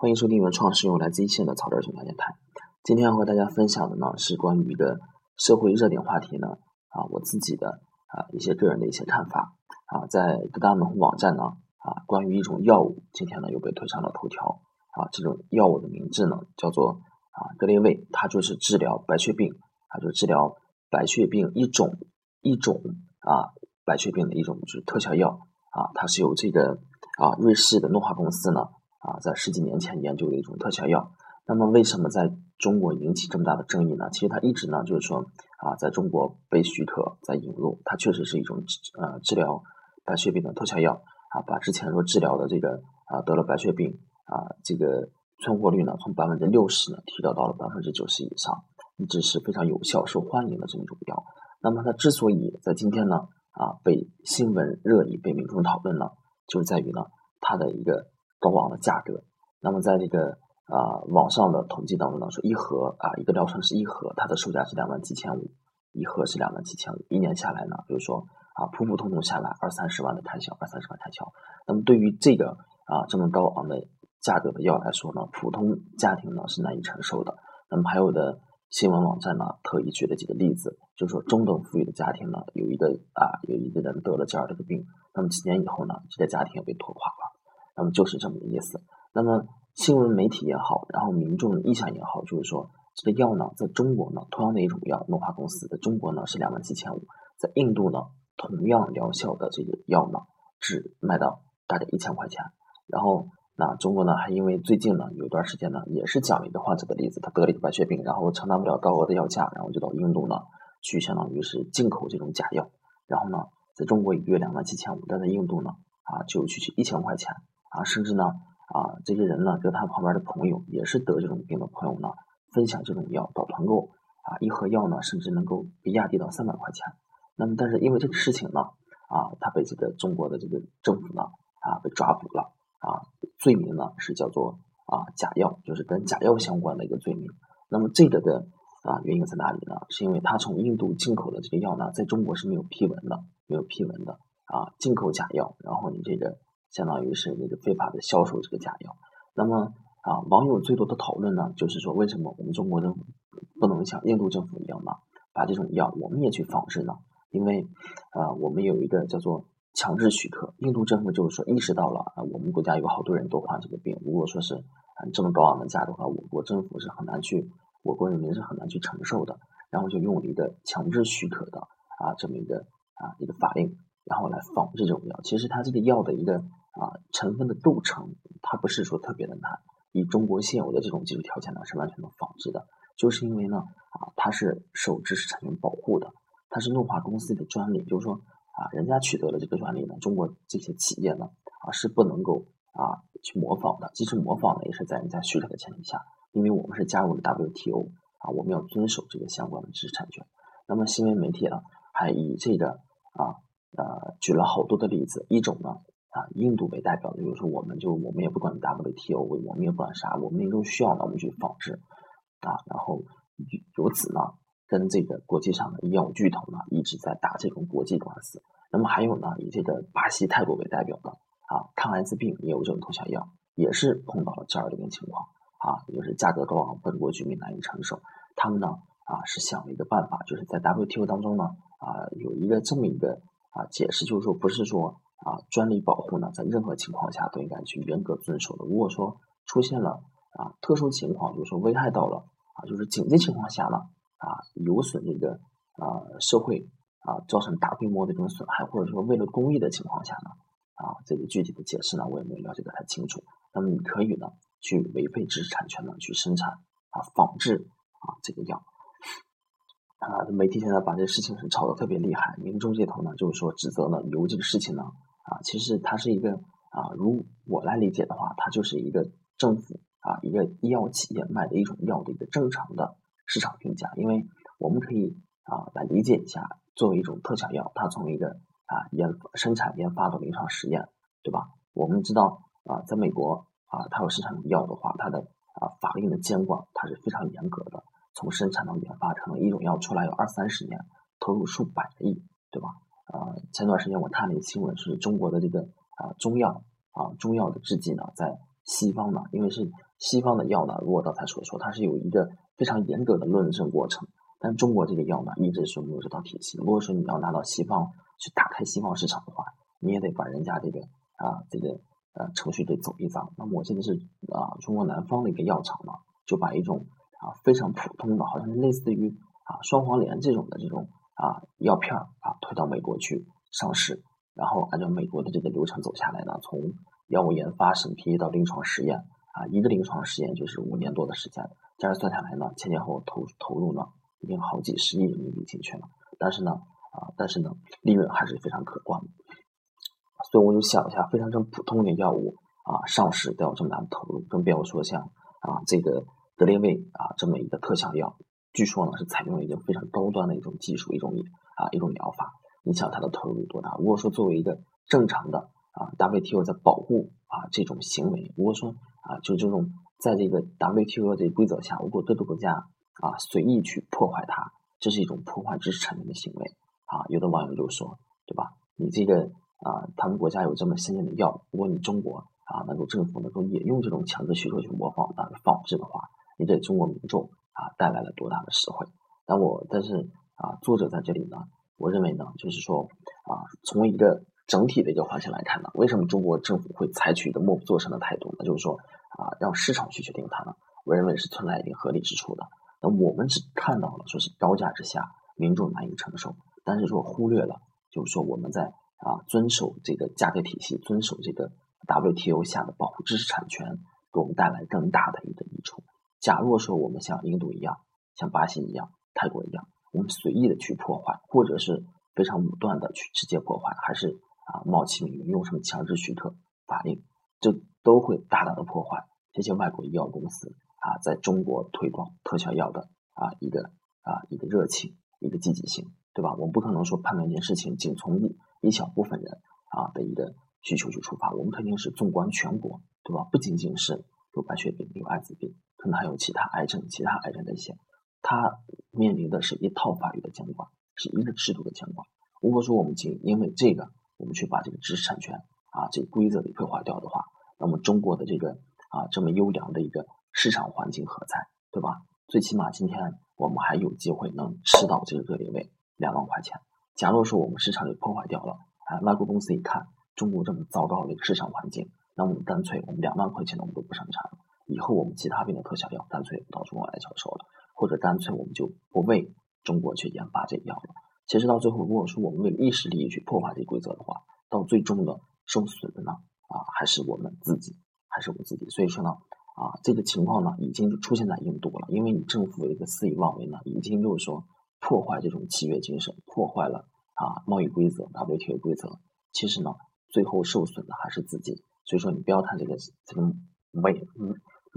欢迎收听原创是用来自一线的草根儿情感电台。今天要和大家分享的呢是关于一个社会热点话题呢啊我自己的啊一些个人的一些看法啊在各大门户网站呢啊关于一种药物今天呢又被推上了头条啊这种药物的名字呢叫做啊格列卫，它就是治疗白血病啊就治疗白血病一种一种啊白血病的一种就是特效药啊它是由这个。啊，瑞士的诺华公司呢，啊，在十几年前研究的一种特效药。那么，为什么在中国引起这么大的争议呢？其实它一直呢，就是说，啊，在中国被许可在引入，它确实是一种呃治疗白血病的特效药。啊，把之前说治疗的这个啊得了白血病啊这个存活率呢，从百分之六十呢提高到了百分之九十以上，一直是非常有效、受欢迎的这么一种药。那么，它之所以在今天呢，啊，被新闻热议、被民众讨论呢？就是在于呢，它的一个高昂的价格。那么在这个啊网上的统计当中呢，说一盒啊一个疗程是一盒，它的售价是两万七千五，一盒是两万七千五，一年下来呢，就是说啊普普通通下来二三十万的开销，二三十万开销。那么对于这个啊这么高昂的价格的药来说呢，普通家庭呢是难以承受的。那么还有的。新闻网站呢，特意举了几个例子，就是说中等富裕的家庭呢，有一个啊，有一个人得了这样的一个病，那么几年以后呢，这个家庭也被拖垮了，那么就是这么个意思。那么新闻媒体也好，然后民众的意向也好，就是说这个药呢，在中国呢，同样的一种药，诺华公司在中国呢是两万七千五，在印度呢，同样疗效的这个药呢，只卖到大概一千块钱，然后。那中国呢，还因为最近呢，有一段时间呢，也是讲了一个患者的例子，他得了一个白血病，然后承担不了高额的药价，然后就到印度呢去，相当于是进口这种假药，然后呢，在中国一个月两万七千五，但在印度呢，啊，就区区一千块钱，啊，甚至呢，啊，这些人呢，跟他旁边的朋友也是得这种病的朋友呢，分享这种药到团购，啊，一盒药呢，甚至能够被压低到三百块钱。那么，但是因为这个事情呢，啊，他被这个中国的这个政府呢，啊，被抓捕了。啊，罪名呢是叫做啊假药，就是跟假药相关的一个罪名。那么这个的啊原因在哪里呢？是因为他从印度进口的这个药呢，在中国是没有批文的，没有批文的啊，进口假药，然后你这个相当于是那个非法的销售这个假药。那么啊，网友最多的讨论呢，就是说为什么我们中国政府不能像印度政府一样呢，把这种药我们也去仿制呢？因为啊，我们有一个叫做。强制许可，印度政府就是说意识到了啊，我们国家有好多人都患这个病。如果说是啊这么高昂的价的话，我国政府是很难去，我国人民是很难去承受的。然后就用了一个强制许可的啊这么一个啊一个法令，然后来仿制这种药。其实它这个药的一个啊成分的构成，它不是说特别的难，以中国现有的这种技术条件呢是完全能仿制的。就是因为呢啊它是受知识产权保护的，它是诺华公司的专利，就是说。啊，人家取得了这个专利呢，中国这些企业呢，啊是不能够啊去模仿的。即使模仿呢，也是在人家许可的前提下，因为我们是加入了 WTO 啊，我们要遵守这个相关的知识产权。那么新闻媒体呢，还以这个啊呃举了好多的例子，一种呢啊印度为代表的，就是说我们就我们也不管 WTO，我们也不管啥，我们民众需要呢，我们去仿制啊，然后由此呢。跟这个国际上的医药巨头呢一直在打这种国际官司。那么还有呢，以这个巴西、泰国为代表的啊，抗艾滋病也有这种特效药，也是碰到了这样的一个情况啊，也就是价格高昂，本国居民难以承受。他们呢啊是想了一个办法，就是在 WTO 当中呢啊有一个这么一个啊解释，就是说不是说啊专利保护呢在任何情况下都应该去严格遵守的。如果说出现了啊特殊情况，就是说危害到了啊就是紧急情况下呢。啊，有损这个啊社会啊，造成大规模的这种损害，或者说为了公益的情况下呢，啊，这个具体的解释呢，我也没有了解的太清楚。那么你可以呢，去违背知识产权呢，去生产啊仿制啊这个药。啊，媒体现在把这个事情是炒得特别厉害，民众这头呢，就是说指责呢，由这个事情呢，啊，其实它是一个啊，如我来理解的话，它就是一个政府啊，一个医药企业卖的一种药的一个正常的。市场评价，因为我们可以啊来理解一下，作为一种特效药，它从一个啊研生产研发到临床实验，对吧？我们知道啊，在美国啊，它有生产药的话，它的啊法令的监管它是非常严格的，从生产到研发，可能一种药出来有二三十年，投入数百个亿，对吧？啊，前段时间我看了一个新闻，是中国的这个啊中药啊中药的制剂呢，在西方呢，因为是西方的药呢，如我刚才所说，它是有一个非常严格的论证过程。但中国这个药呢，一直是没有这套体系。如果说你要拿到西方去打开西方市场的话，你也得把人家这个啊这个呃程序得走一遭。那么我记得是啊中国南方的一个药厂呢，就把一种啊非常普通的，好像类似于啊双黄连这种的这种啊药片啊推到美国去上市，然后按照美国的这个流程走下来呢，从药物研发审批到临床实验啊一个临床实验就是五年多的时间，这样算下来呢，前前后后投投入呢。已经好几十亿人民币进去了，但是呢，啊，但是呢，利润还是非常可观的。所以我就想一下，非常这普通的药物啊，上市都要这么大的投入，更不要说像啊这个德列卫啊这么一个特效药，据说呢是采用了一个非常高端的一种技术，一种啊一种疗法。你想它的投入有多大？如果说作为一个正常的啊 WTO 在保护啊这种行为，如果说啊就这种在这个 WTO 这规则下，如果各个国家。啊，随意去破坏它，这是一种破坏知识产权的行为啊！有的网友就说，对吧？你这个啊，他们国家有这么先进的药，如果你中国啊，能够政府能够也用这种强制需求去模仿、啊仿制的话，你给中国民众啊带来了多大的实惠？但我但是啊，作者在这里呢，我认为呢，就是说啊，从一个整体的一个环境来看呢，为什么中国政府会采取一个默不作声的态度呢？就是说啊，让市场去决定它呢？我认为是存在一定合理之处的。那我们只看到了说是高价之下民众难以承受，但是说忽略了，就是说我们在啊遵守这个价格体系，遵守这个 WTO 下的保护知识产权，给我们带来更大的一个益处。假如说我们像印度一样，像巴西一样，泰国一样，我们随意的去破坏，或者是非常武断的去直接破坏，还是啊冒起名用什么强制许可法令，这都会大大的破坏这些外国医药公司。啊，在中国推广特效药的啊一个啊一个热情，一个积极性，对吧？我们不可能说判断一件事情仅从一一小部分人啊的一个需求去出发，我们肯定是纵观全国，对吧？不仅仅是有白血病、有艾滋病，可能还有其他癌症、其他癌症的一些，它面临的是一套法律的监管，是一个制度的监管。如果说我们仅因为这个，我们去把这个知识产权啊这个规则给破坏掉的话，那么中国的这个啊这么优良的一个。市场环境何在，对吧？最起码今天我们还有机会能吃到这个格列卫两万块钱。假如说我们市场给破坏掉了，哎，外国公司一看中国这么糟糕的一个市场环境，那我们干脆我们两万块钱的我们都不生产了，以后我们其他病的特效药干脆不到中国来销售了，或者干脆我们就不为中国去研发这药了。其实到最后，如果说我们为了一时利益去破坏这规则的话，到最终的受损的呢，啊，还是我们自己，还是我们自己。所以说呢。啊，这个情况呢，已经出现在印度了。因为你政府的一个肆意妄为呢，已经就是说破坏这种契约精神，破坏了啊贸易规则、WTO 规则。其实呢，最后受损的还是自己。所以说，你不要看这个这个媒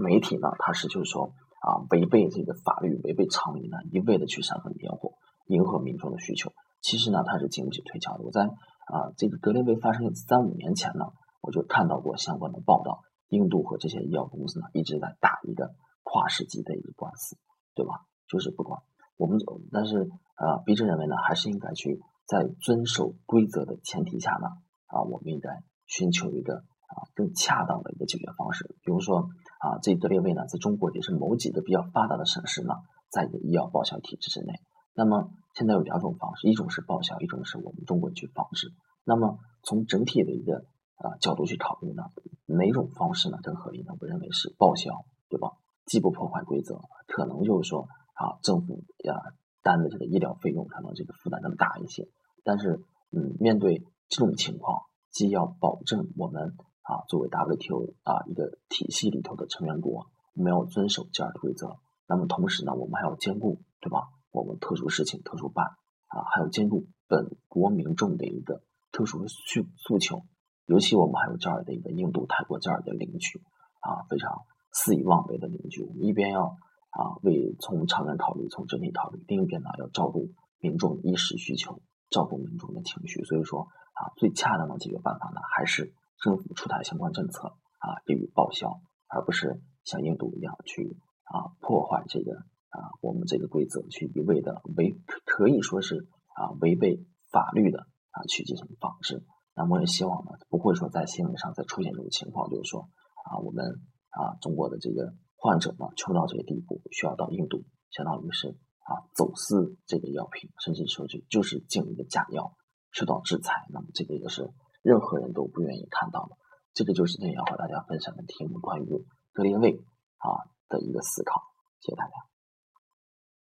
媒体呢，它是就是说啊违背这个法律、违背常理呢，一味的去煽风点火，迎合民众的需求。其实呢，它是经不起推敲的。我在啊这个格列卫发生三五年前呢，我就看到过相关的报道。印度和这些医药公司呢，一直在打一个跨世纪的一个官司，对吧？就是不管我们，但是呃，笔者认为呢，还是应该去在遵守规则的前提下呢，啊，我们应该寻求一个啊更恰当的一个解决方式。比如说啊，这德列位呢，在中国也是某几个比较发达的省市呢，在一个医药报销体制之内。那么现在有两种方式，一种是报销，一种是我们中国去仿制。那么从整体的一个啊角度去考虑呢？哪种方式呢更合理呢？我认为是报销，对吧？既不破坏规则，可能就是说啊，政府呀担的这个医疗费用可能这个负担更大一些。但是，嗯，面对这种情况，既要保证我们啊作为 WTO 啊一个体系里头的成员国，我们要遵守这样的规则。那么同时呢，我们还要兼顾，对吧？我们特殊事情特殊办啊，还要兼顾本国民众的一个特殊的诉诉求。尤其我们还有这儿的一个印度、泰国这儿的邻居啊，非常肆意妄为的邻居。我们一边要啊为从长远考虑、从整体考虑，另一边呢要照顾民众衣食需求，照顾民众的情绪。所以说啊，最恰当的解决办法呢，还是政府出台相关政策啊，给予报销，而不是像印度一样去啊破坏这个啊我们这个规则，去一味的违可以说是啊违背法律的啊去进行仿制。那么也希望呢，不会说在新闻上再出现这种情况，就是说啊，我们啊中国的这个患者呢，穷到这个地步，需要到印度，相当于是啊走私这个药品，甚至说就就是进一个假药，受到制裁。那么这个也是任何人都不愿意看到的。这个就是今天要和大家分享的题目，关于格林卫啊的一个思考。谢谢大家。